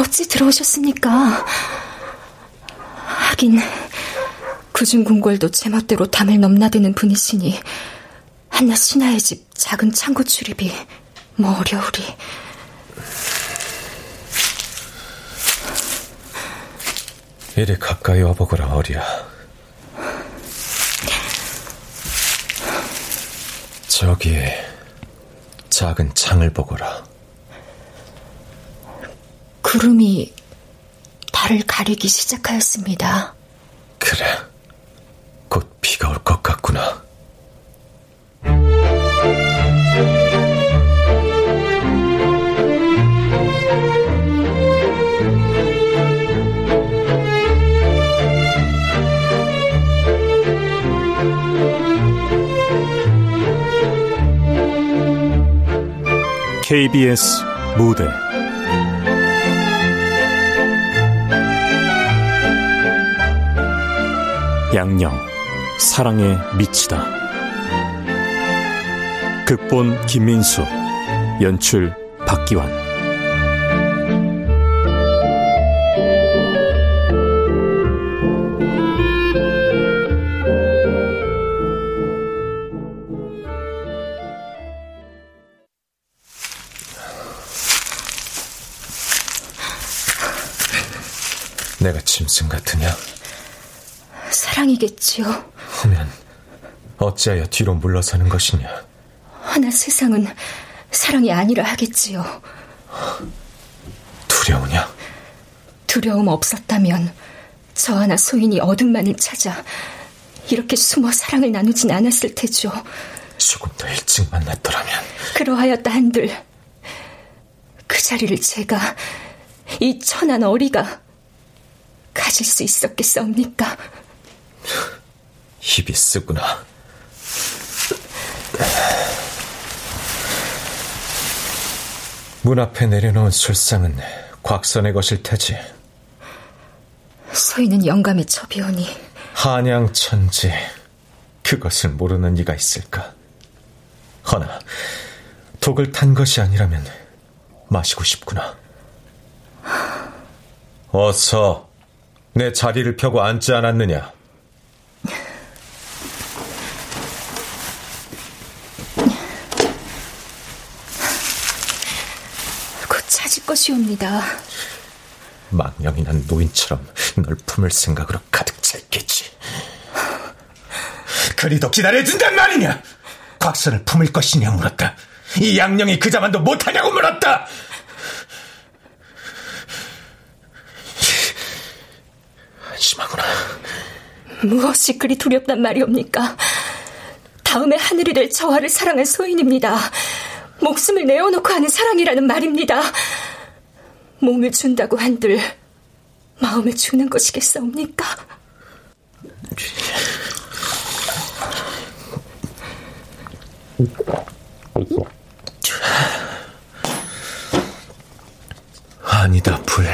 어찌 들어오셨습니까? 하긴 구중궁궐도 제멋대로 담을 넘나드는 분이시니 한낱 신하의 집 작은 창고 출입이 뭐 어려우리. 이리 가까이 와보거라 어리야. 저기에 작은 창을 보거라. 구름이 달을 가리기 시작하였습니다. 그래. 곧 비가 올 것 같구나. KBS 무대 양령 사랑에 미치다 극본 김민수 연출 박기환 내가 짐승 같으냐? 사랑이겠지요. 하면 어찌하여 뒤로 물러서는 것이냐? 하나 세상은 사랑이 아니라 하겠지요. 두려우냐? 두려움 없었다면 저 하나 소인이 어둠만을 찾아 이렇게 숨어 사랑을 나누진 않았을 테죠. 조금 더 일찍 만났더라면. 그러하였다 한들 그 자리를 제가 이 천한 어리가 가질 수 있었겠사옵니까? 입이 쓰구나. 문 앞에 내려놓은 술상은 곽선의 것일 테지. 서인은 영감의 첩이오니 한양천지 그것을 모르는 이가 있을까? 허나 독을 탄 것이 아니라면 마시고 싶구나. 어서 내 자리를 펴고 앉지 않았느냐? 곧 찾을 것이옵니다. 망령이 난 노인처럼 널 품을 생각으로 가득 차 있겠지. 그리도 기다려준단 말이냐? 곽선을 품을 것이냐 물었다. 이 양령이 그 자만도 못하냐고 물었다. 한심하구나. 무엇이 그리 두렵단 말이옵니까? 다음에 하늘이 될 저와를 사랑한 소인입니다. 목숨을 내어놓고 하는 사랑이라는 말입니다. 몸을 준다고 한들 마음을 주는 것이겠사옵니까? 아니다, 불.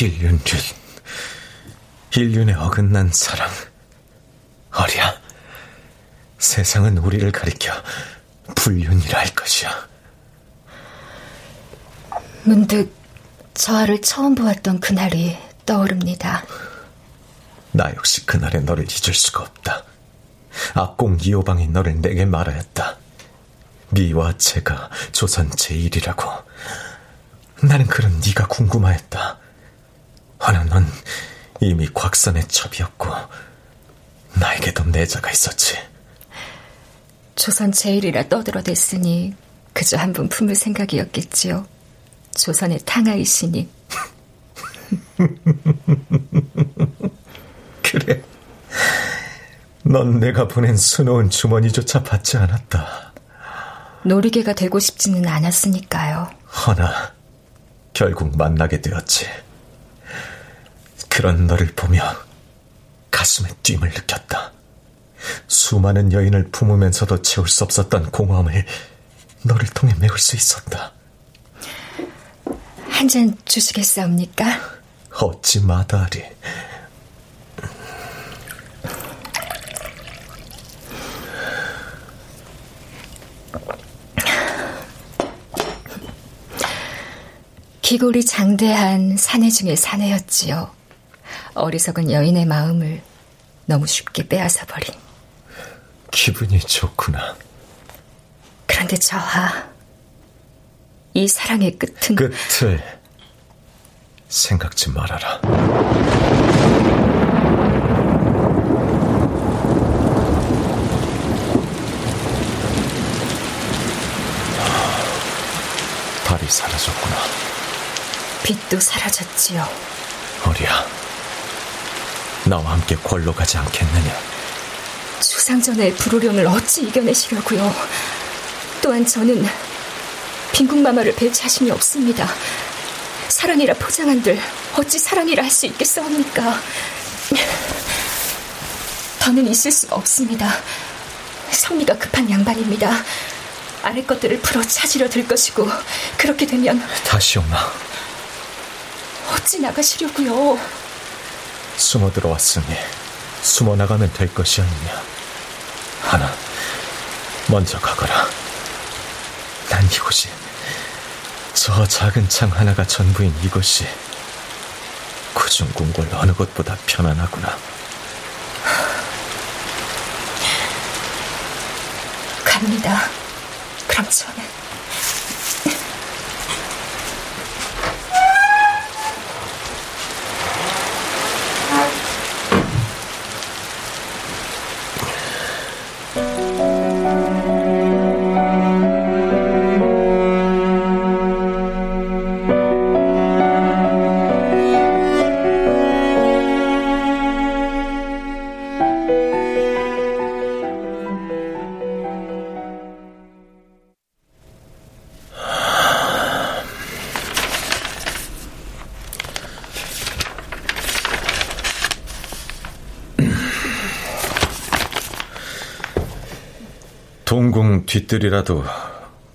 일륜 륜. 일륜에 어긋난 사랑. 어리야. 세상은 우리를 가리켜 불륜이라 할 것이야. 문득 저하를 처음 보았던 그날이 떠오릅니다. 나 역시 그날의 너를 잊을 수가 없다. 악공 이호방이 너를 내게 말하였다. 미와 제가 조선 제일이라고. 나는 그런 네가 궁금하였다. 허나 넌 이미 곽선의 첩이었고 나에게도 내자가 있었지. 조선 제일이라 떠들어댔으니 그저 한 번 품을 생각이었겠지요. 조선의 탕하이시니. 그래. 넌 내가 보낸 수놓은 주머니조차 받지 않았다. 놀이개가 되고 싶지는 않았으니까요. 허나 결국 만나게 되었지. 그런 너를 보며 가슴에 뜀을 느꼈다. 수많은 여인을 품으면서도 채울 수 없었던 공허함을 너를 통해 메울 수 있었다. 한 잔 주시겠사옵니까? 어찌 마다하리. 기골이 장대한 사내 중의 사내였지요. 어리석은 여인의 마음을 너무 쉽게 빼앗아 버린. 기분이 좋구나. 그런데 저하, 이 사랑의 끝은 끝을 생각지 말아라. 달이 사라졌구나. 빛도 사라졌지요. 어리야, 나와 함께 궐로 가지 않겠느냐? 수상전의 불호령을 어찌 이겨내시려고요? 또한 저는 빈국마마를 뵐 자신이 없습니다. 사랑이라 포장한들 어찌 사랑이라 할 수 있겠사옵니까? 더는 있을 수가 없습니다. 성미가 급한 양반입니다. 아래 것들을 풀어 찾으려 들 것이고 그렇게 되면 다시 오나 어찌 나가시려고요? 숨어 들어왔으니 숨어 나가면 될 것이 아니냐. 하나, 먼저 가거라. 난 이곳이 저 작은 창 하나가 전부인 이것이 구중궁궐 어느 것보다 편안하구나. 갑니다. 그럼 저는 뒤뜰이라도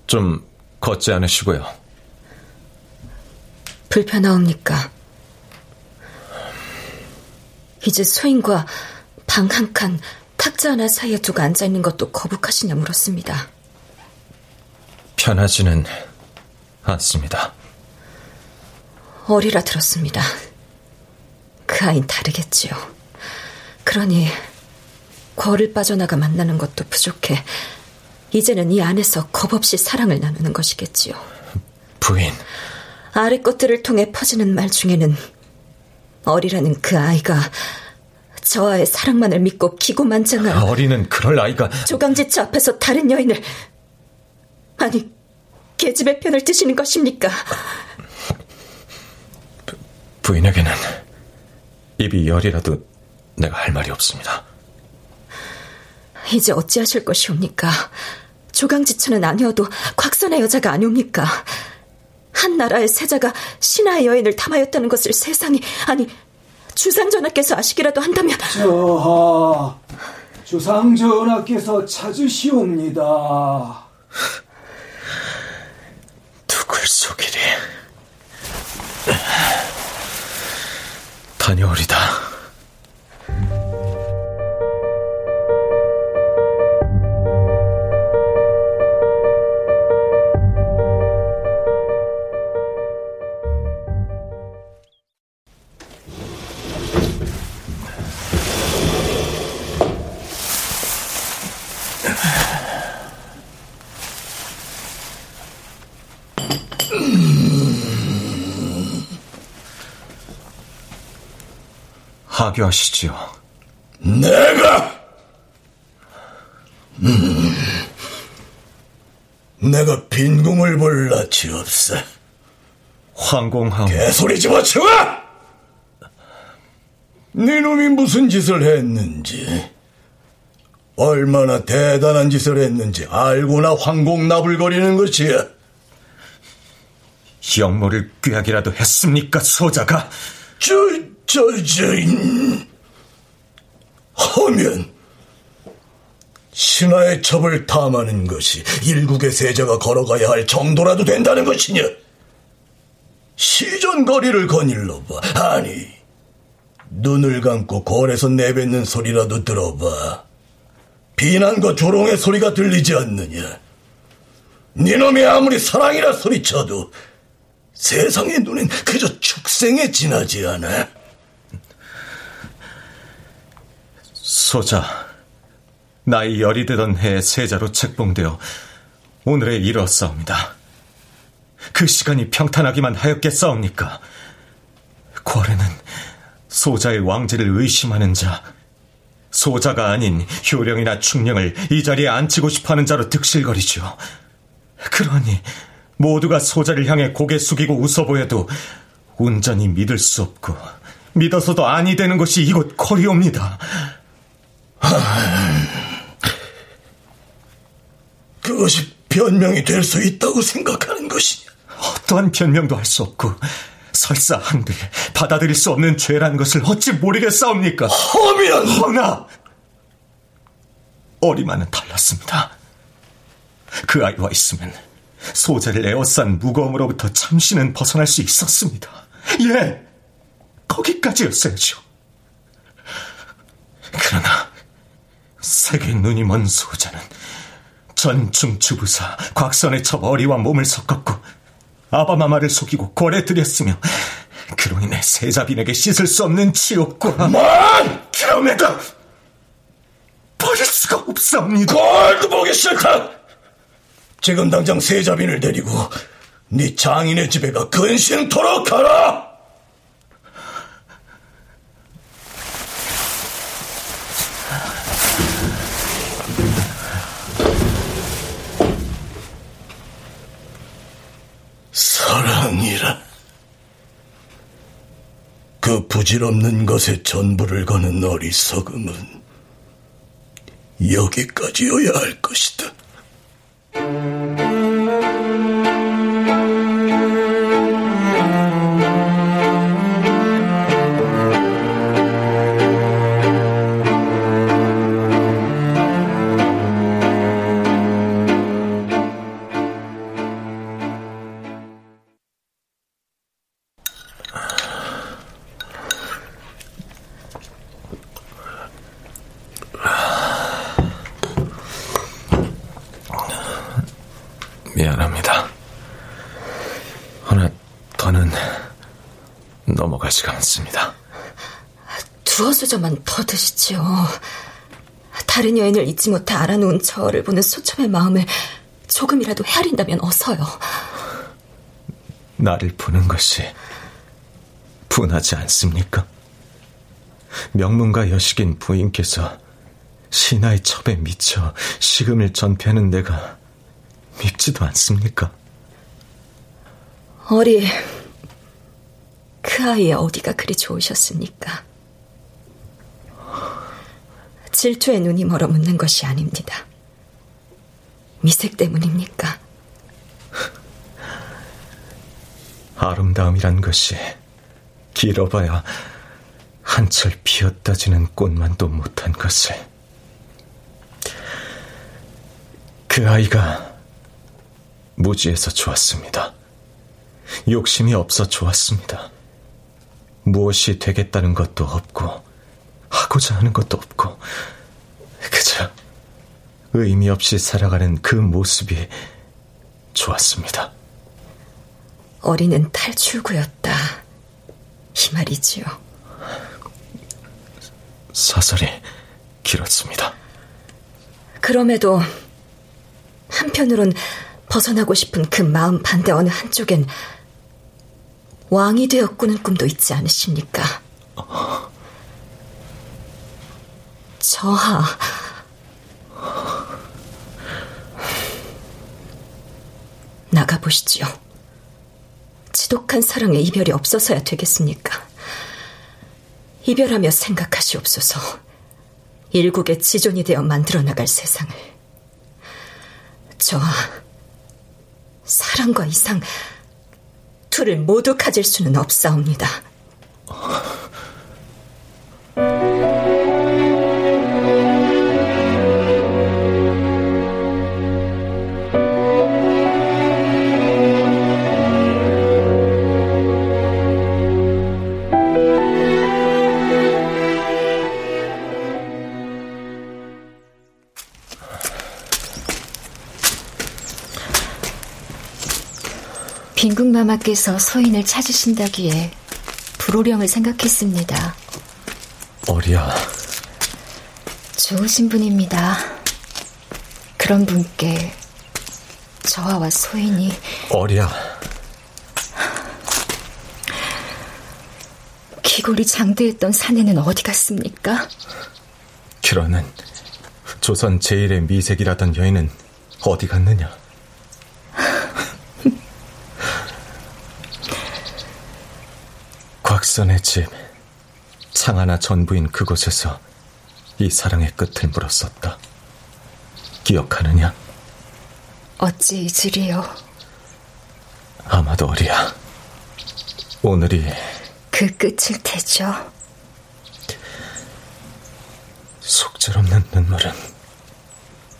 좀 걷지 않으시고요. 불편하옵니까? 이제 소인과 방 한 칸, 탁자 하나 사이에 두고 앉아있는 것도 거북하시냐 물었습니다. 편하지는 않습니다. 어리라 들었습니다. 그 아인 다르겠지요. 그러니 거를 빠져나가 만나는 것도 부족해 이제는 이 안에서 겁없이 사랑을 나누는 것이겠지요. 부인. 아래 것들을 통해 퍼지는 말 중에는 어리라는 그 아이가 저와의 사랑만을 믿고 기고만장한 어리는 그럴 아이가 조강지처 앞에서 다른 여인을 아니 계집의 편을 드시는 것입니까? 부, 부인에게는 입이 열이라도 내가 할 말이 없습니다. 이제 어찌하실 것이옵니까? 조강지처는 아니어도 곽선의 여자가 아니옵니까? 한 나라의 세자가 신하의 여인을 담하였다는 것을 세상이 아니 주상 전하께서 아시기라도 한다면 저하 주상 전하께서 찾으시옵니다. 누굴 속이리 다녀오리다. 하교하시지요. 내가 음, 내가 빈궁을 볼 낯이 없어. 황공하오. 개소리 집어치워! 네 놈이 무슨 짓을 했는지, 얼마나 대단한 짓을 했는지 알고나 황공 나불거리는 것이야. 영모를 꾀하기라도 했습니까, 소자가? 저, 저, 저, 하면, 신하의 첩을 탐하는 것이 일국의 세자가 걸어가야 할 정도라도 된다는 것이냐? 시전거리를 거닐러 봐. 아니, 눈을 감고 거울에서 내뱉는 소리라도 들어봐. 비난과 조롱의 소리가 들리지 않느냐? 니놈이 아무리 사랑이라 소리쳐도 세상의 눈엔 그저 축생에 지나지 않아. 소자, 나이 열이 되던 해에 세자로 책봉되어 오늘에 이르렀사옵니다. 그 시간이 평탄하기만 하였겠사옵니까? 고래는 소자의 왕제를 의심하는 자, 소자가 아닌 효령이나 충령을 이 자리에 앉히고 싶어하는 자로 득실거리죠. 그러니 모두가 소자를 향해 고개 숙이고 웃어 보여도 온전히 믿을 수 없고 믿어서도 아니 되는 것이 이곳 코리옵니다. 그것이 변명이 될 수 있다고 생각하는 것이냐? 어떠한 변명도 할 수 없고 설사 한들 받아들일 수 없는 죄라는 것을 어찌 모르겠사옵니까? 허면! 허나 어리만은 달랐습니다. 그 아이와 있으면 소재를 에워싼 무거움으로부터 잠시는 벗어날 수 있었습니다. 예, 거기까지였어야죠. 그러나 세계 눈이 먼 소자는 전중 주부사 곽선의 첩 어리와 몸을 섞었고 아바마마를 속이고 고래 들였으며 그로 인해 세자빈에게 씻을 수 없는 치욕과 만! 그럼에도 버릴 수가 없사옵니다. 꼴도 보기 싫다! 지금 당장 세자빈을 데리고 네 장인의 집에 가 근신토록 가라! 그 부질없는 것에 전부를 거는 어리석음은 여기까지여야 할 것이다. 미안합니다. 하나 더는 넘어가지가 않습니다. 두어 수저만 더 드시지요. 다른 여인을 잊지 못해 알아놓은 저를 보는 소첨의 마음을 조금이라도 헤아린다면 어서요. 나를 보는 것이 분하지 않습니까? 명문가 여식인 부인께서 신하의 첩에 미쳐 식음을 전폐하는 내가 밉지도 않습니까? 어리, 그 아이의 어디가 그리 좋으셨습니까? 질투에 눈이 멀어 묻는 것이 아닙니다. 미색 때문입니까? 아름다움이란 것이 길어봐야 한철 피었다 지는 꽃만도 못한 것을 그 아이가 무지해서 좋았습니다. 욕심이 없어 좋았습니다. 무엇이 되겠다는 것도 없고 하고자 하는 것도 없고 그저 의미 없이 살아가는 그 모습이 좋았습니다. 어리는 탈출구였다. 이 말이지요. 사설이 길었습니다. 그럼에도 한편으론 벗어나고 싶은 그 마음 반대 어느 한쪽엔 왕이 되어 꾸는 꿈도 있지 않으십니까? 저하. 나가보시지요. 지독한 사랑의 이별이 없어서야 되겠습니까? 이별하며 생각하시옵소서. 일국의 지존이 되어 만들어 나갈 세상을. 저와 사랑과 이상 둘을 모두 가질 수는 없사옵니다. 마마께서 서인을 찾으신다기에 불호령을 생각했습니다. 어리야. 좋으신 분입니다. 그런 분께 저와 소인이 어리야. 기골이 장대했던 사내는 어디 갔습니까? 그러는 조선 제일의 미색이라던 여인은 어디 갔느냐? 곽선의 집, 창하나 전부인 그곳에서 이 사랑의 끝을 물었었다. 기억하느냐? 어찌 잊으리요? 아마도 어리야. 오늘이 그 끝일 테죠. 속절없는 눈물은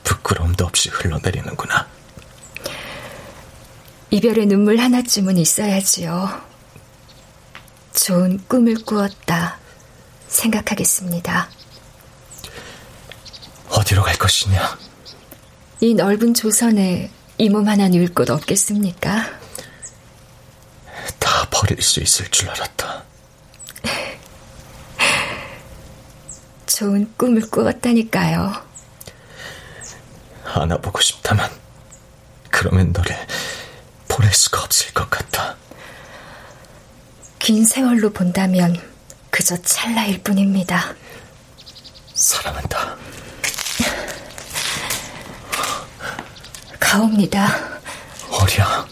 부끄러움도 없이 흘러내리는구나. 이별의 눈물 하나쯤은 있어야지요. 좋은 꿈을 꾸었다 생각하겠습니다. 어디로 갈 것이냐? 이 넓은 조선에 이 몸 하나 누울 곳 없겠습니까? 다 버릴 수 있을 줄 알았다. 좋은 꿈을 꾸었다니까요. 안아보고 싶다만, 그러면 너를 보낼 수가 없을 것 같다. 긴 세월로 본다면 그저 찰나일 뿐입니다. 사랑한다. 가옵니다. 어리야.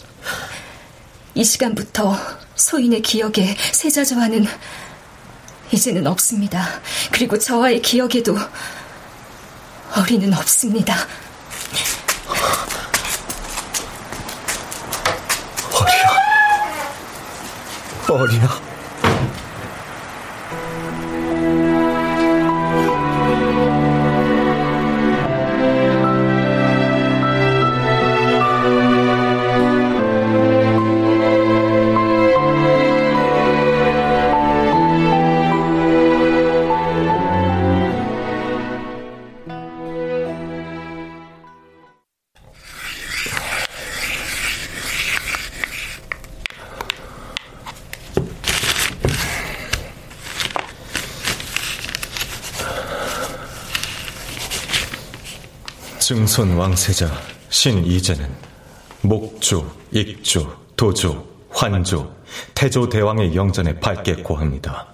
이 시간부터 소인의 기억에 세자저와는 이제는 없습니다. 그리고 저와의 기억에도 어리는 없습니다. 어리 증손 왕세자 신이제는 목조, 익조, 도조, 환조, 태조 대왕의 영전에 밝게 고합니다.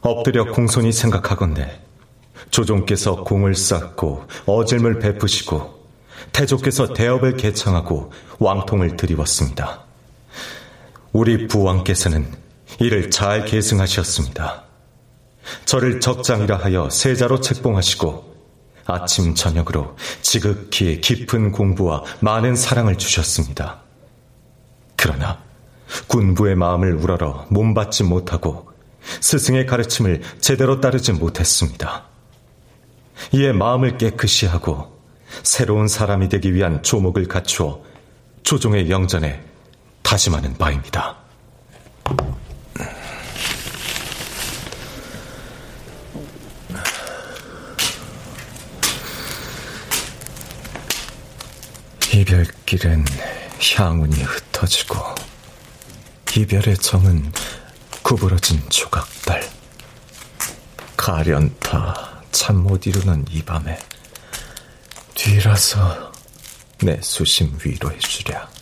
엎드려 공손히 생각하건대 조종께서 공을 쌓고 어질물 베푸시고 태조께서 대업을 개청하고 왕통을 드리웠습니다. 우리 부왕께서는 이를 잘 계승하셨습니다. 저를 적장이라 하여 세자로 책봉하시고 아침 저녁으로 지극히 깊은 공부와 많은 사랑을 주셨습니다. 그러나 군부의 마음을 우러러 몸받지 못하고 스승의 가르침을 제대로 따르지 못했습니다. 이에 마음을 깨끗이 하고 새로운 사람이 되기 위한 조목을 갖추어 조종의 영전에 다짐하는 바입니다. 이별길엔 향운이 흩어지고 이별의 정은 구부러진 조각들 가련타 참못 이루는 이 밤에 뒤라서 내 수심 위로해주랴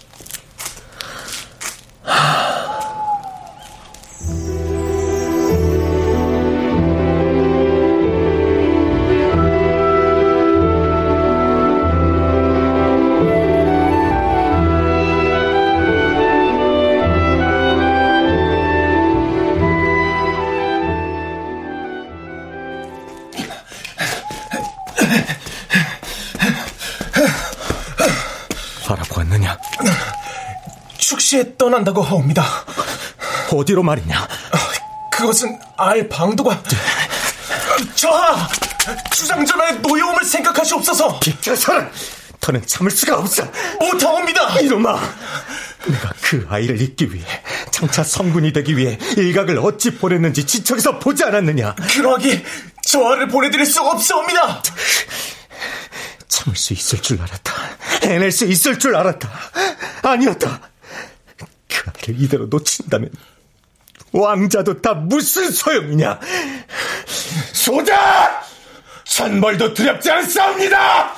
떠난다고 하옵니다. 어디로 말이냐? 그것은 알 방도가 저하 주상전하의 노여움을 생각하시옵소서. 비켜서라. 더는 참을 수가 없어. 못하옵니다. 이놈아. 내가 그 아이를 잊기 위해 장차 성군이 되기 위해 일각을 어찌 보냈는지 지척에서 보지 않았느냐. 그러하기 저하를 보내드릴 수 없사옵니다. 참을 수 있을 줄 알았다. 해낼 수 있을 줄 알았다. 아니었다. 자기를 이대로 놓친다면 왕자도 다 무슨 소용이냐? 소자! 천벌도 두렵지 않사옵니다!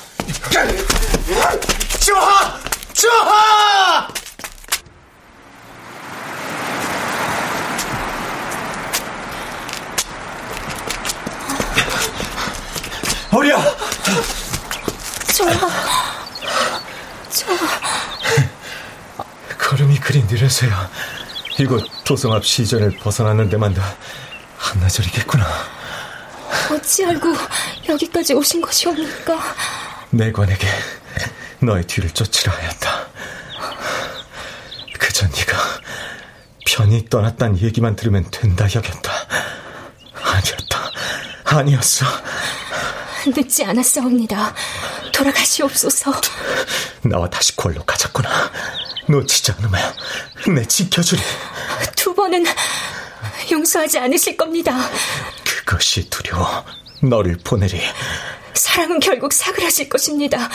저하! 저하! 어리야! 저하, 저하. 걸음이 그리 느려서야 이곳 도성 앞 시전을 벗어나는 데만도 한나절이겠구나. 어찌 알고 여기까지 오신 것이옵니까? 내관에게 너의 뒤를 쫓으라 하였다. 그저 네가 편히 떠났단 얘기만 들으면 된다 여겼다. 아니었다. 아니었어. 늦지 않았사옵니다. 돌아가시옵소서. 나와 다시 궐로 가자꾸나. 놓치지 않으면 내 지켜주리. 두 번은 용서하지 않으실 겁니다. 그것이 두려워. 너를 보내리. 사랑은 결국 사그라질 것입니다.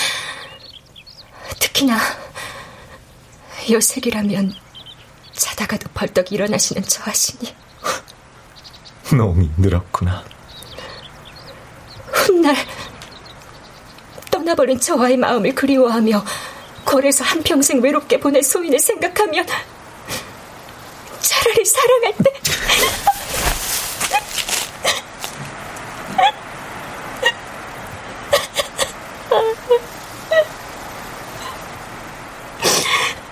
특히나 요색이라면 자다가도 벌떡 일어나시는 저 하시니 놈이 늘었구나. 훗날 떠나버린 저와의 마음을 그리워하며 궐에서 한평생 외롭게 보낼 소인을 생각하면 차라리 사랑할 때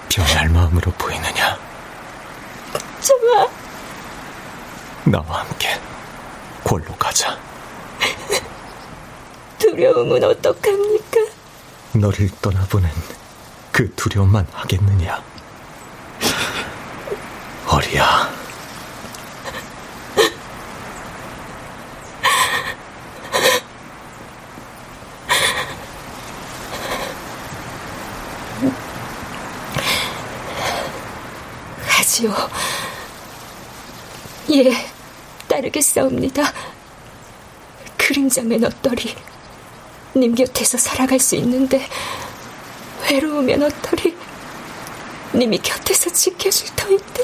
변할 마음으로 보이느냐? 좋아. 나와 함께 골로 가자. 두려움은 어떡합니까? 너를 떠나보낸 그 두려움만 하겠느냐? 어리야. 하지요. 예, 따르겠사옵니다. 그림자면 어떠리. 님 곁에서 살아갈 수 있는데 외로우면 어떠리. 님이 곁에서 지켜줄 터인데.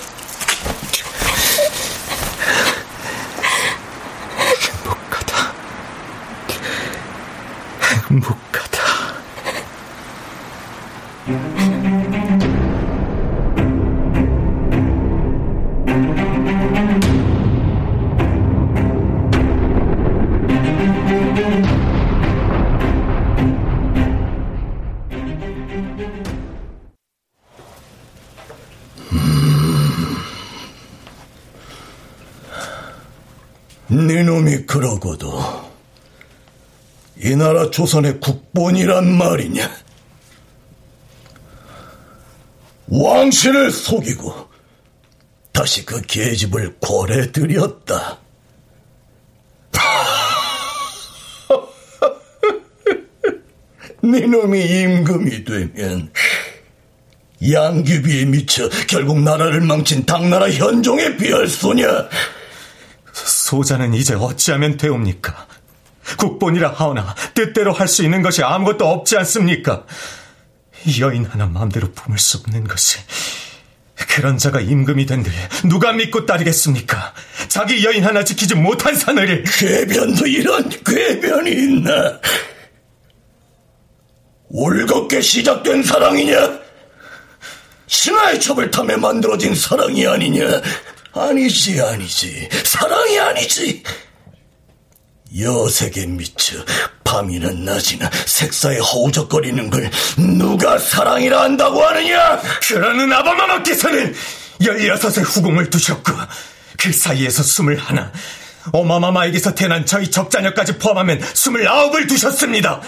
그러고도 이 나라 조선의 국본이란 말이냐? 왕실을 속이고 다시 그 계집을 궐에 들였다. 네놈이 임금이 되면 양귀비에 미쳐 결국 나라를 망친 당나라 현종에 비할 소냐? 소자는 이제 어찌하면 되옵니까? 국본이라 하오나 뜻대로 할 수 있는 것이 아무것도 없지 않습니까? 여인 하나 마음대로 품을 수 없는 것이 그런 자가 임금이 된들 누가 믿고 따르겠습니까? 자기 여인 하나 지키지 못한 사내를 궤변도 이런 궤변이 있나? 올곧게 시작된 사랑이냐? 신하의 첩을 탐에 만들어진 사랑이 아니냐? 아니지, 아니지. 사랑이 아니지. 여색에 미쳐 밤이나 낮이나 색사에 허우적거리는 걸 누가 사랑이라 한다고 하느냐? 그러는 아바마마께서는 열여섯의 후궁을 두셨고 그 사이에서 스물하나 어마마마에게서 태어난 저희 적자녀까지 포함하면 스물아홉을 두셨습니다.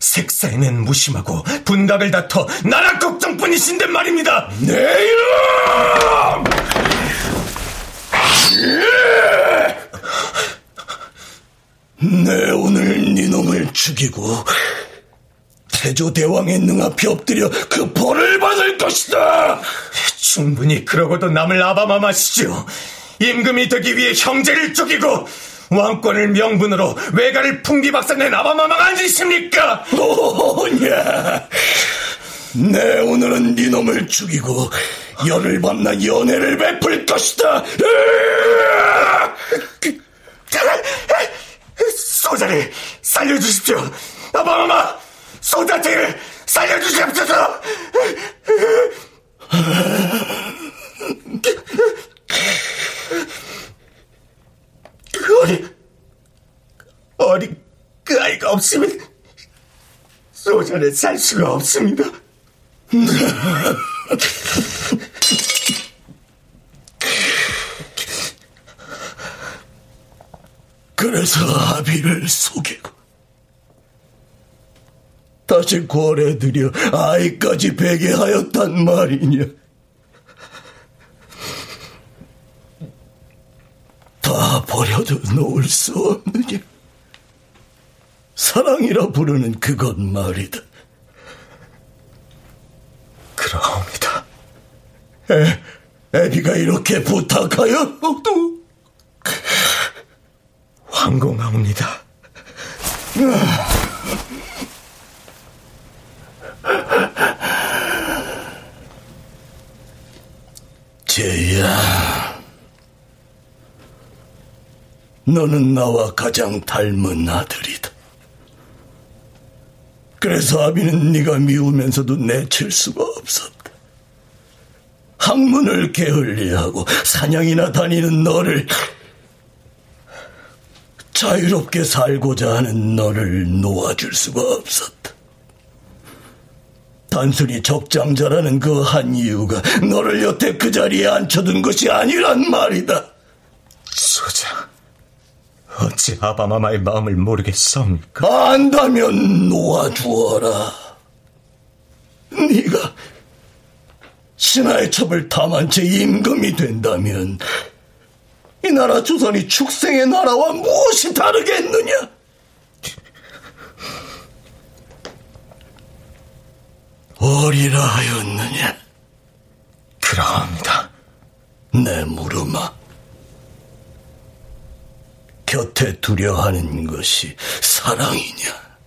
색사에는 무심하고 분각을 다퉈 나라 걱정뿐이신데 말입니다. 내 이름! 내 오늘 네 놈을 죽이고 태조 대왕의 능앞에 엎드려 그 벌을 받을 것이다. 충분히 그러고도 남을 아바마마시죠. 임금이 되기 위해 형제를 죽이고 왕권을 명분으로 외가를 풍비박산낸 아바마마가 아니십니까? 뭐냐? 내 오늘은 네 놈을 죽이고 열을 받는 연애를 베풀 것이다. 소자를 살려주십시오. 아바마마 소자티를 살려주십시오. 그 어리 어리 그 아이가 없으면 소자는 살 수가 없습니다. 그래서 아비를 속이고 다시 고래 들여 아이까지 베게 하였단 말이냐. 다 버려도 놓을 수 없느냐. 사랑이라 부르는 그것 말이다. 그러옵니다. 에, 애비가 이렇게 부탁하였어도 황공하옵니다. 제야, 너는 나와 가장 닮은 아들이다. 그래서 아비는 네가 미우면서도 내칠 수가 없었다. 학문을 게을리하고 사냥이나 다니는 너를 자유롭게 살고자 하는 너를 놓아줄 수가 없었다. 단순히 적장자라는 그 한 이유가 너를 여태 그 자리에 앉혀둔 것이 아니란 말이다. 소자, 어찌 아바마마의 마음을 모르겠사옵니까? 안다면 놓아주어라. 네가 신하의 첩을 탐한 채 임금이 된다면 이 나라 조선이 축생의 나라와 무엇이 다르겠느냐? 어리라 하였느냐? 그러합니다. 내 물음아. 곁에 두려 하는 것이 사랑이냐?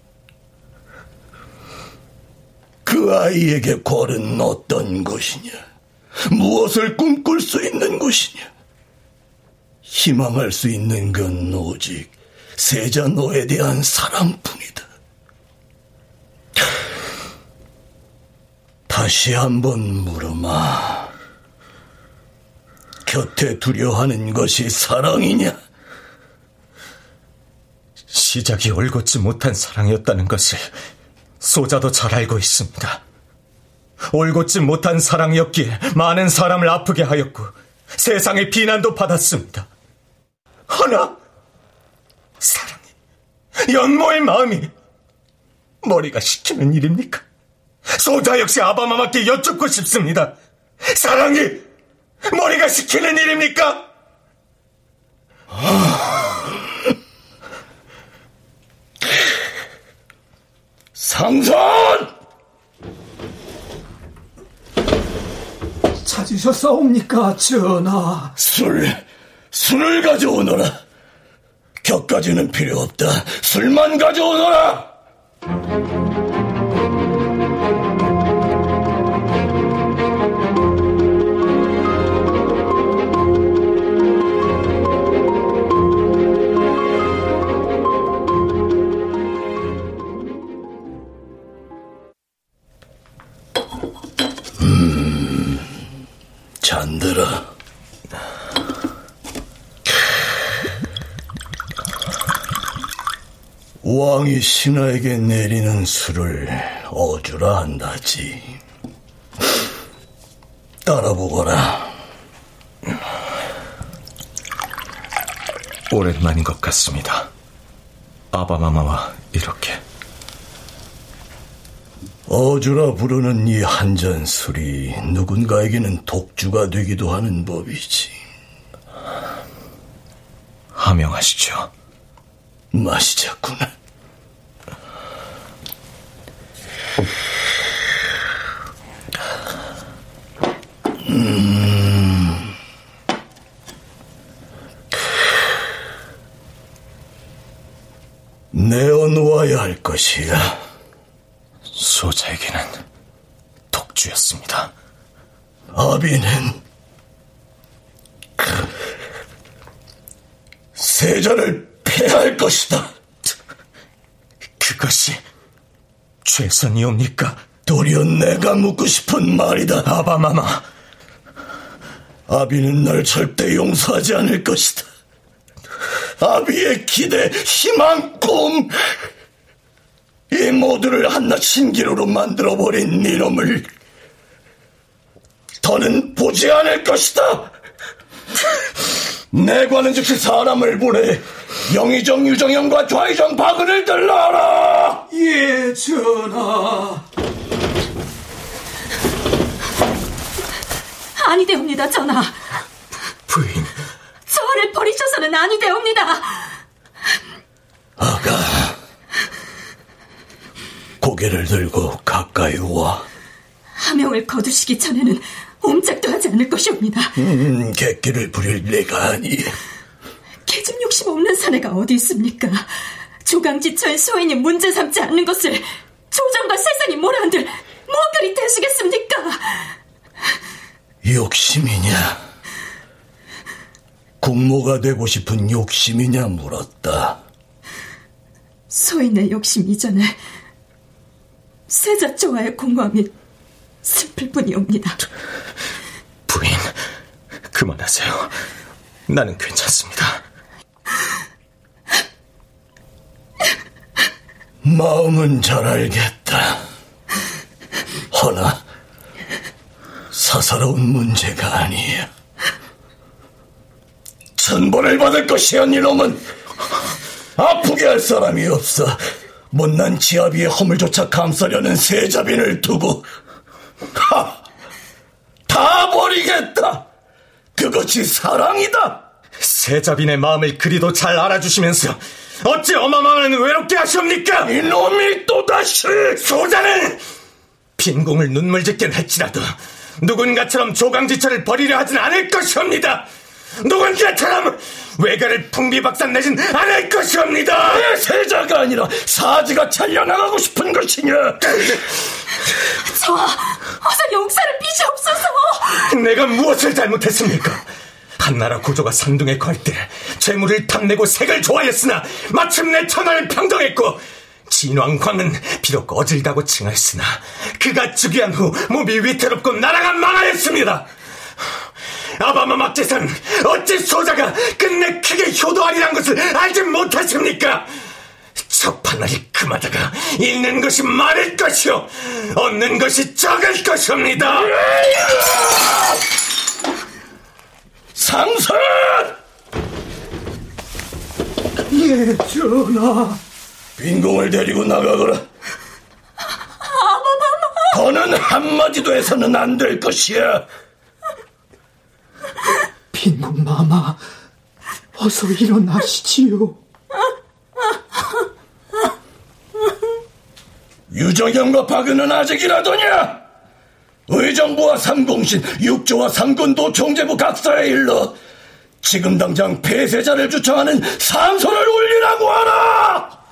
그 아이에게 궐은 어떤 것이냐? 무엇을 꿈꿀 수 있는 것이냐? 희망할 수 있는 건 오직 세자 너에 대한 사랑뿐이다. 다시 한번 물어마. 곁에 두려하는 것이 사랑이냐? 시작이 올곧지 못한 사랑이었다는 것을 소자도 잘 알고 있습니다. 올곧지 못한 사랑이었기에 많은 사람을 아프게 하였고 세상의 비난도 받았습니다. 하나 사랑이 연모의 마음이 머리가 식히는 일입니까? 소자 역시 아바마마께 여쭙고 싶습니다. 사랑이 머리가 식히는 일입니까? 상선! 찾으셨사옵니까, 전하? 술, 술을 가져오너라. 격까지는 필요 없다. 술만 가져오너라! 왕이 신하에게 내리는 술을 어주라 한다지. 따라보거라. 오랜만인 것 같습니다. 아바마마와 이렇게. 어주라 부르는 이 한 잔 술이 누군가에게는 독주가 되기도 하는 법이지. 하명하시죠. 마시자꾸나. 음. 내어놓아야 할 것이야. 소자에게는 독주였습니다. 아비는 세자를 패할 것이다. 그것이 최선이옵니까? 도리어 내가 묻고 싶은 말이다. 아바마마. 아비는 널 절대 용서하지 않을 것이다. 아비의 기대, 희망, 꿈, 이 모두를 한낱 신기루로 만들어버린 니놈을 더는 보지 않을 것이다. 내관은 즉시 사람을 보내 영의정 유정영과 좌의정 박은을 들러라. 예, 전하. 아니되옵니다, 전하. 부인. 저를 버리셔서는 아니되옵니다. 아가, 고개를 들고 가까이 와. 하명을 거두시기 전에는 옴짝도 하지 않을 것이옵니다. 음, 객기를 부릴 내가 아니. 계집 욕심 없는 사내가 어디 있습니까? 조강지처의 소인이 문제 삼지 않는 것을 조정과 세상이 뭐라 한들 무엇 그리 되시겠습니까? 욕심이냐? 국모가 되고 싶은 욕심이냐 물었다. 소인의 욕심 이전에 세자조와의 공감이 슬플 뿐이옵니다. 부인, 그만하세요. 나는 괜찮습니다. 마음은 잘 알겠다. 허나 사사로운 문제가 아니야. 천벌을 받을 것이야, 이놈은. 아프게 할 사람이 없어. 못난 지아비의 허물조차 감싸려는 세자빈을 두고 하! 다 버리겠다. 그것이 사랑이다. 세자빈의 마음을 그리도 잘 알아주시면서 어찌 어마마는 외롭게 하시옵니까? 이놈이 또다시 소자는 빈공을 눈물 짓긴 할지라도 누군가처럼 조강지처를 버리려 하진 않을 것이옵니다. 누군가처럼 외가를 풍비박산 내진 않을 것이옵니다. 내 세자가 아니라 사지가 잘려나가고 싶은 것이냐? 저와 어서 용사를 비시옵소서. 내가 무엇을 잘못했습니까? 한나라 고조가 산둥에 걸 때 재물을 탐내고 색을 좋아했으나 마침내 천하를 평정했고 진왕광은 비록 어질다고 칭하였으나 그가 즉위한 후 몸이 위태롭고 나라가 망하였습니다. 아바마 막제산 어찌 소자가 끝내 크게 효도하리란 것을 알지 못하십니까? 첫판날이 금하다가 잃는 것이 많을 것이요 얻는 것이 적을 것입니다. 상선! 예, 전하. 빈공을 데리고 나가거라. 더는 한마디도 해서는 안 될 것이야. 빈군 마마, 어서 일어나시지요. 유정영과 박은은 아직이라더냐? 의정부와 삼공신, 육조와 삼군도 정제부 각사에 일러 지금 당장 폐쇄자를 주청하는 상소를 올리라고 하라!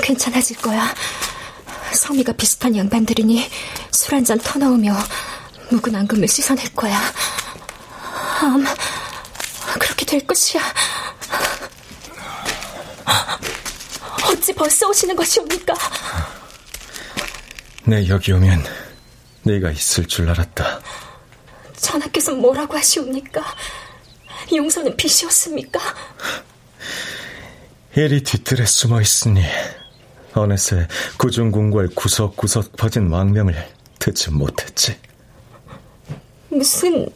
괜찮아질 거야. 성미가 비슷한 양반들이니 술 한 잔 터넣으며 묵은 앙금을 씻어낼 거야. 암, 그렇게 될 것이야. 어찌 벌써 오시는 것이옵니까? 내 여기 오면 네가 있을 줄 알았다. 전하께서 뭐라고 하시옵니까? 용서는 빚이었습니까? 일이 뒤뜰에 숨어 있으니 어느새 구중궁궐 구석구석 퍼진 왕명을 듣지 못했지. 무슨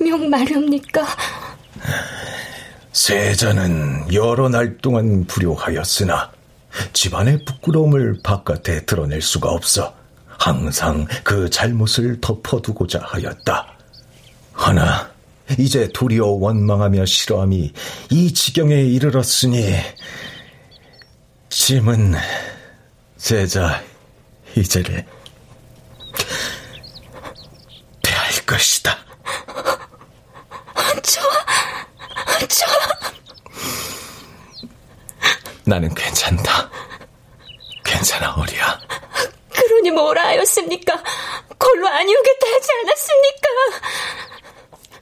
명말이옵니까? 세자는 여러 날 동안 불효하였으나 집안의 부끄러움을 바깥에 드러낼 수가 없어 항상 그 잘못을 덮어두고자 하였다. 하나 이제 도리어 원망하며 싫어함이 이 지경에 이르렀으니 짐은 제자 이제를 대할 것이다. 좋아, 좋아. 나는 괜찮다. 괜찮아, 어리야. 그러니 뭐라 하였습니까? 골로 아니오겠다 하지 않았습니까?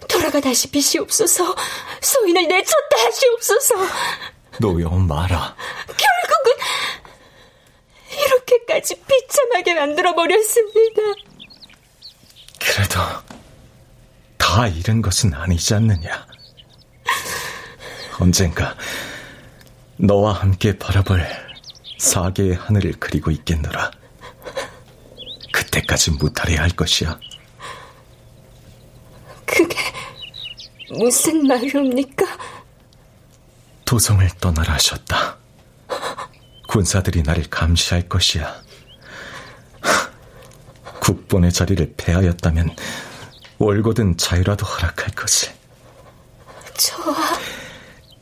돌아가 다시 비시옵소서. 소인을 내쳤다 하시옵소서. 노여 마라. 결국은 이렇게까지 비참하게 만들어 버렸습니다. 그래도 다 잃은 것은 아니지 않느냐. 언젠가 너와 함께 바라볼 사계의 하늘을 그리고 있겠노라. 그때까지 무탈해야 할 것이야. 그게 무슨 말이옵니까? 도성을 떠나라 하셨다. 군사들이 나를 감시할 것이야. 국본의 자리를 패하였다면 월고든 자유라도 허락할 것을. 저와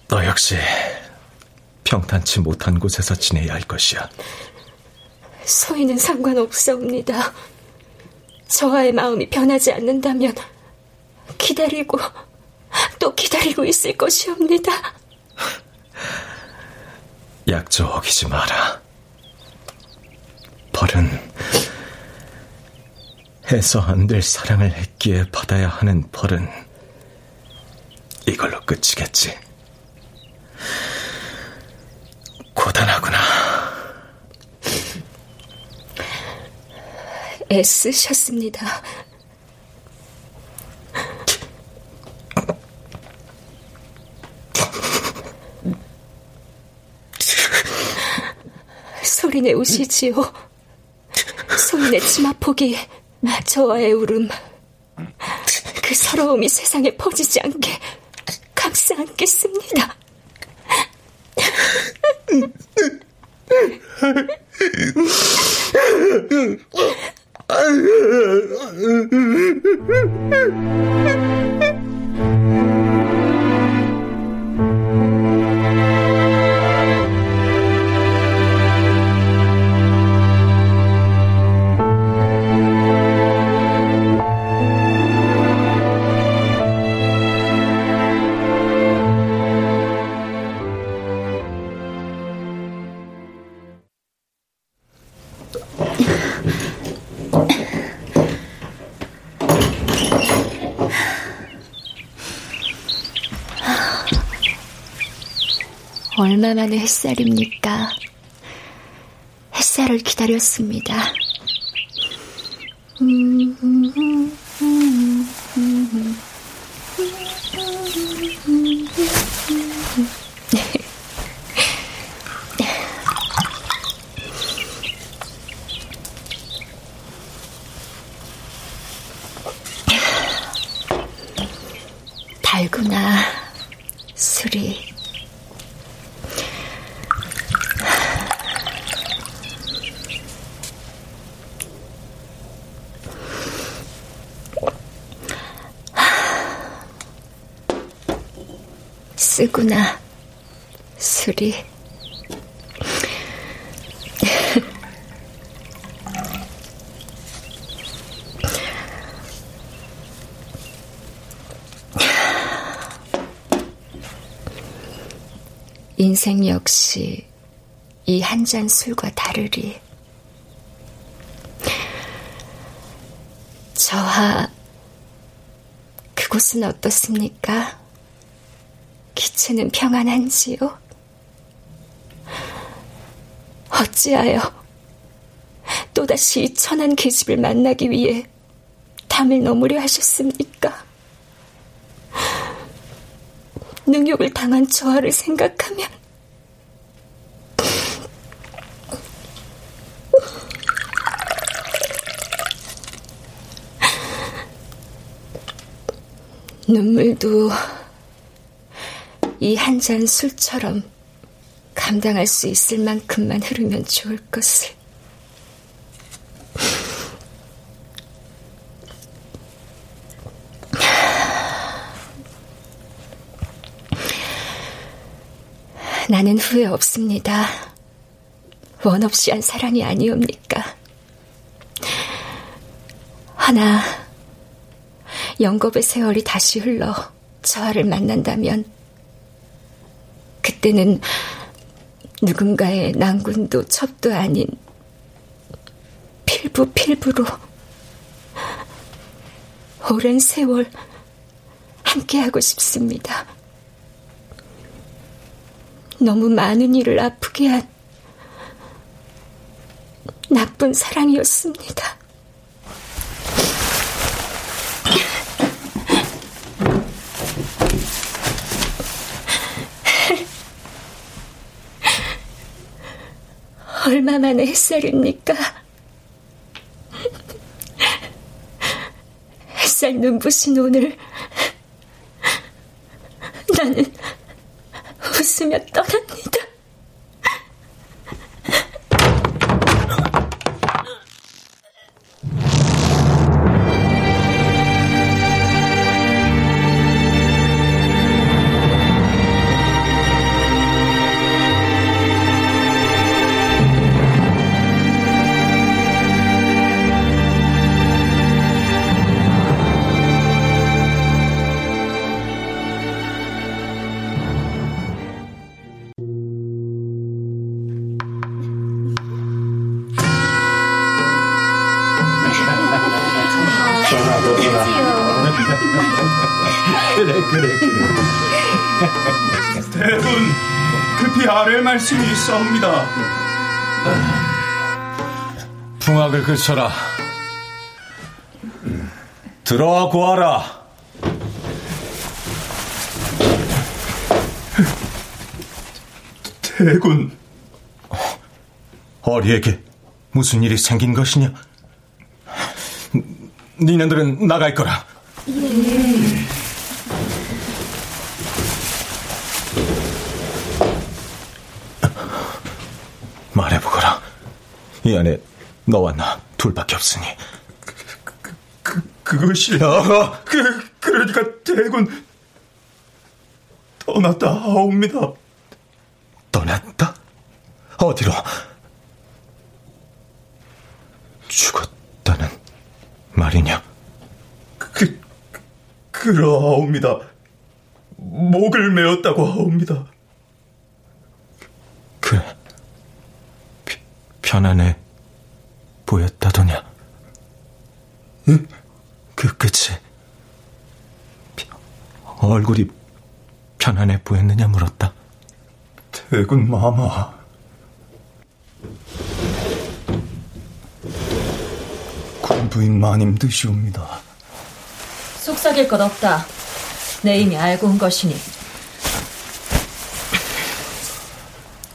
너 역시 평탄치 못한 곳에서 지내야 할 것이야. 소인은 상관없사옵니다. 저와의 마음이 변하지 않는다면 기다리고 또 기다리고 있을 것이옵니다. 약조 어기지 마라. 벌은 해서 안 될 사랑을 했기에 받아야 하는 벌은 이걸로 끝이겠지. 고단하구나. 애쓰셨습니다. 소리 내 우시지요. 소인의 치마폭이 저와의 울음, 그 서러움이 세상에 퍼지지 않게 감싸 안겠습니다. 얼마 만의 햇살입니까? 햇살을 기다렸습니다. 달구나, 술이. 쓰구나, 술이. 인생 역시 이 한 잔 술과 다르리. 저하, 그곳은 어떻습니까? 기체는 평안한지요? 어찌하여 또다시 이 천한 계집을 만나기 위해 담을 넘으려 하셨습니까? 능욕을 당한 저하를 생각하면 눈물도 이 한 잔 술처럼 감당할 수 있을 만큼만 흐르면 좋을 것을. 나는 후회 없습니다. 원 없이 한 사랑이 아니옵니까? 하나, 영겁의 세월이 다시 흘러 저하를 만난다면 그때는 누군가의 난군도 첩도 아닌 필부 필부로 오랜 세월 함께하고 싶습니다. 너무 많은 일을 아프게 한 나쁜 사랑이었습니다. 얼마 만에 햇살입니까? 햇살 눈부신 오늘 나는 웃으며 말씀이 있사옵니다. 풍악을 그쳐라. 들어와 구하라. 대군. 어리에게 무슨 일이 생긴 것이냐? 니네들은 나갈 거라. 예. 말해보거라. 이 안에 너와 나 둘밖에 없으니. 그, 그, 그, 그것이. 야, 그, 그러니까 대군 떠났다 하옵니다. 떠났다? 어디로? 죽었다는 말이냐? 그, 그러하옵니다. 목을 메었다고 하옵니다. 그래. 편안해 보였다더냐? 응? 그 끝이 얼굴이 편안해 보였느냐 물었다. 대군 마마. 군부인 마님 드시옵니다. 속삭일 것 없다. 내 이미 알고 온 것이니.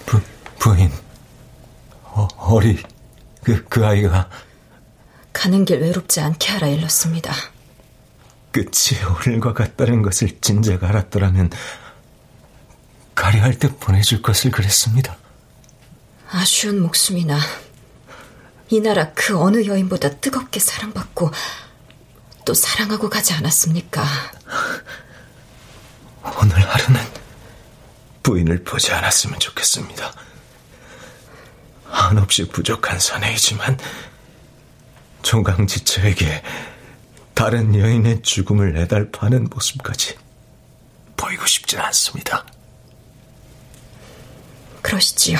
부, 부인. 어, 어리, 그, 그 아이가. 가는 길 외롭지 않게 하라 일렀습니다. 끝이 오늘과 같다는 것을 진작 알았더라면, 가려할 때 보내줄 것을 그랬습니다. 아쉬운 목숨이나, 이 나라 그 어느 여인보다 뜨겁게 사랑받고, 또 사랑하고 가지 않았습니까? 오늘 하루는 부인을 보지 않았으면 좋겠습니다. 한없이 부족한 사내이지만 조강지처에게 다른 여인의 죽음을 내달파는 모습까지 보이고 싶진 않습니다. 그러시지요.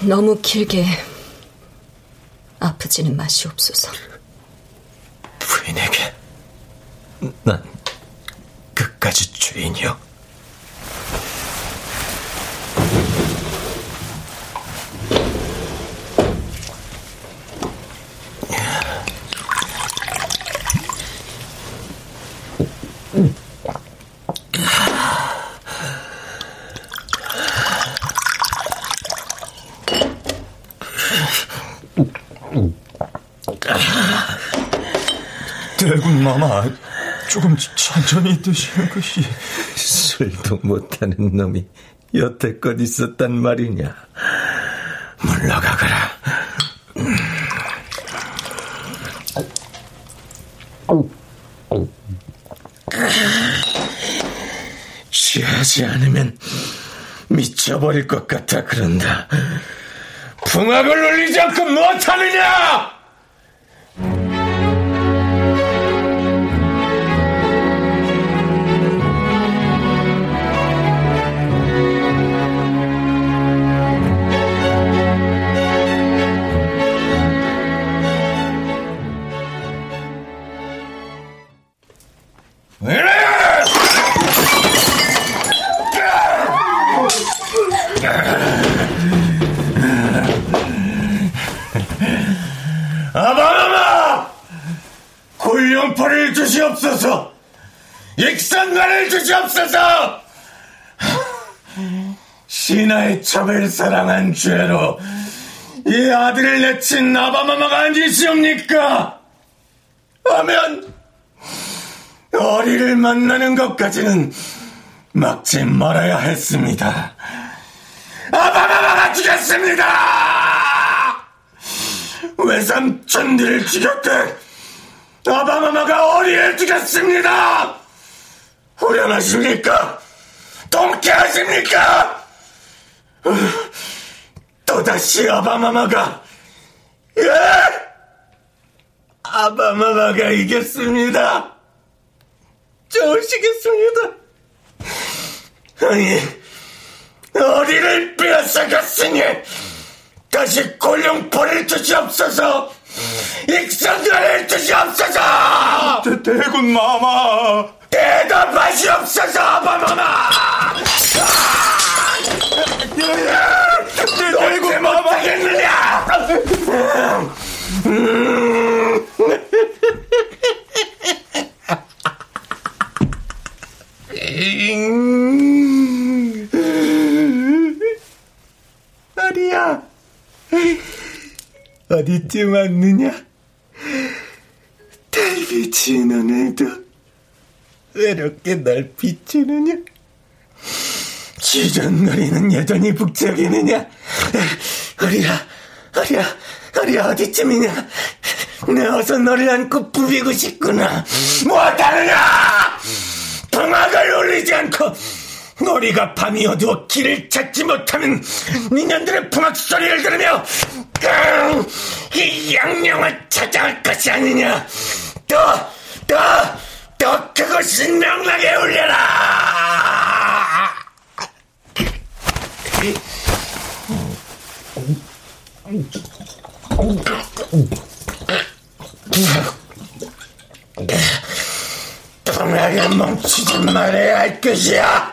너무 길게 아프지는 마시옵소서. 부인에게 난 끝까지 죄인이요. 대군 마마, 조금 천천히 드시는 것이. 술도 못하는 놈이 여태껏 있었단 말이냐. 물러가거라. 취하지 않으면 미쳐버릴 것 같아 그런다. 풍악을 울리지 않고 못하느냐! 굴룡포를 주시옵소서! 익산관을 주시옵소서! 신하의 첩을 사랑한 죄로 이 아들을 내친 아바마마가 아니시옵니까? 하면 어리를 만나는 것까지는 막지 말아야 했습니다. 아바마마가 죽였습니다! 외삼촌들을 죽였대 아바마마가 어리를 죽였습니다! 후련하십니까? 통쾌하십니까? 또다시 아바마마가 예! 아바마마가 이겼습니다. 좋으시겠습니다. 아니, 어디를 빼앗아갔으니 다시 골룡포를 주시옵소서 익성들을 주시옵소서! 대, 대군 마마! 대답하시옵소서 아바마마! 대군 마마! 못하겠느냐! 어디야? 어디쯤 왔느냐? 달빛이 오늘도 외롭게 날 비추느냐? 지전거리는 여전히 북적이느냐? 어리야, 어리야, 어리야 어디쯤이냐? 내 어서 너를 안고 부비고 싶구나. 뭐하느냐? 방학을 울리지 않고 머리가 밤이 어두워 길을 찾지 못하는 니년들의 풍악 소리를 들으며 깡! 이 양령을 찾아갈 것이 아니냐. 또 그것이 명랑에 울려라! 풍악에 멈추지 말아야 할 것이야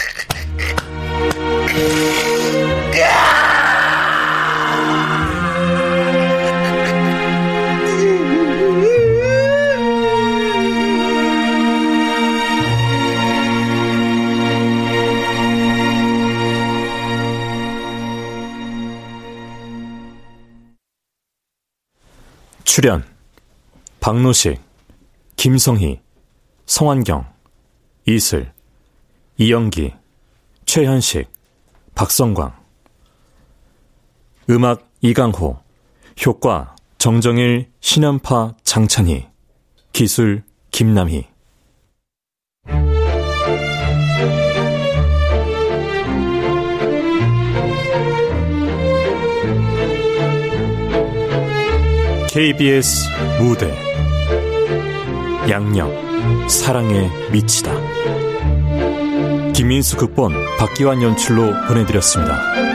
출연 박노식, 김성희, 성환경, 이슬, 이영기, 최현식, 박성광. 음악 이강호 효과 정정일, 신연파 장찬희 기술 김남희 KBS 무대 양념 사랑에 미치다 김민수 극본 박기환 연출로 보내드렸습니다.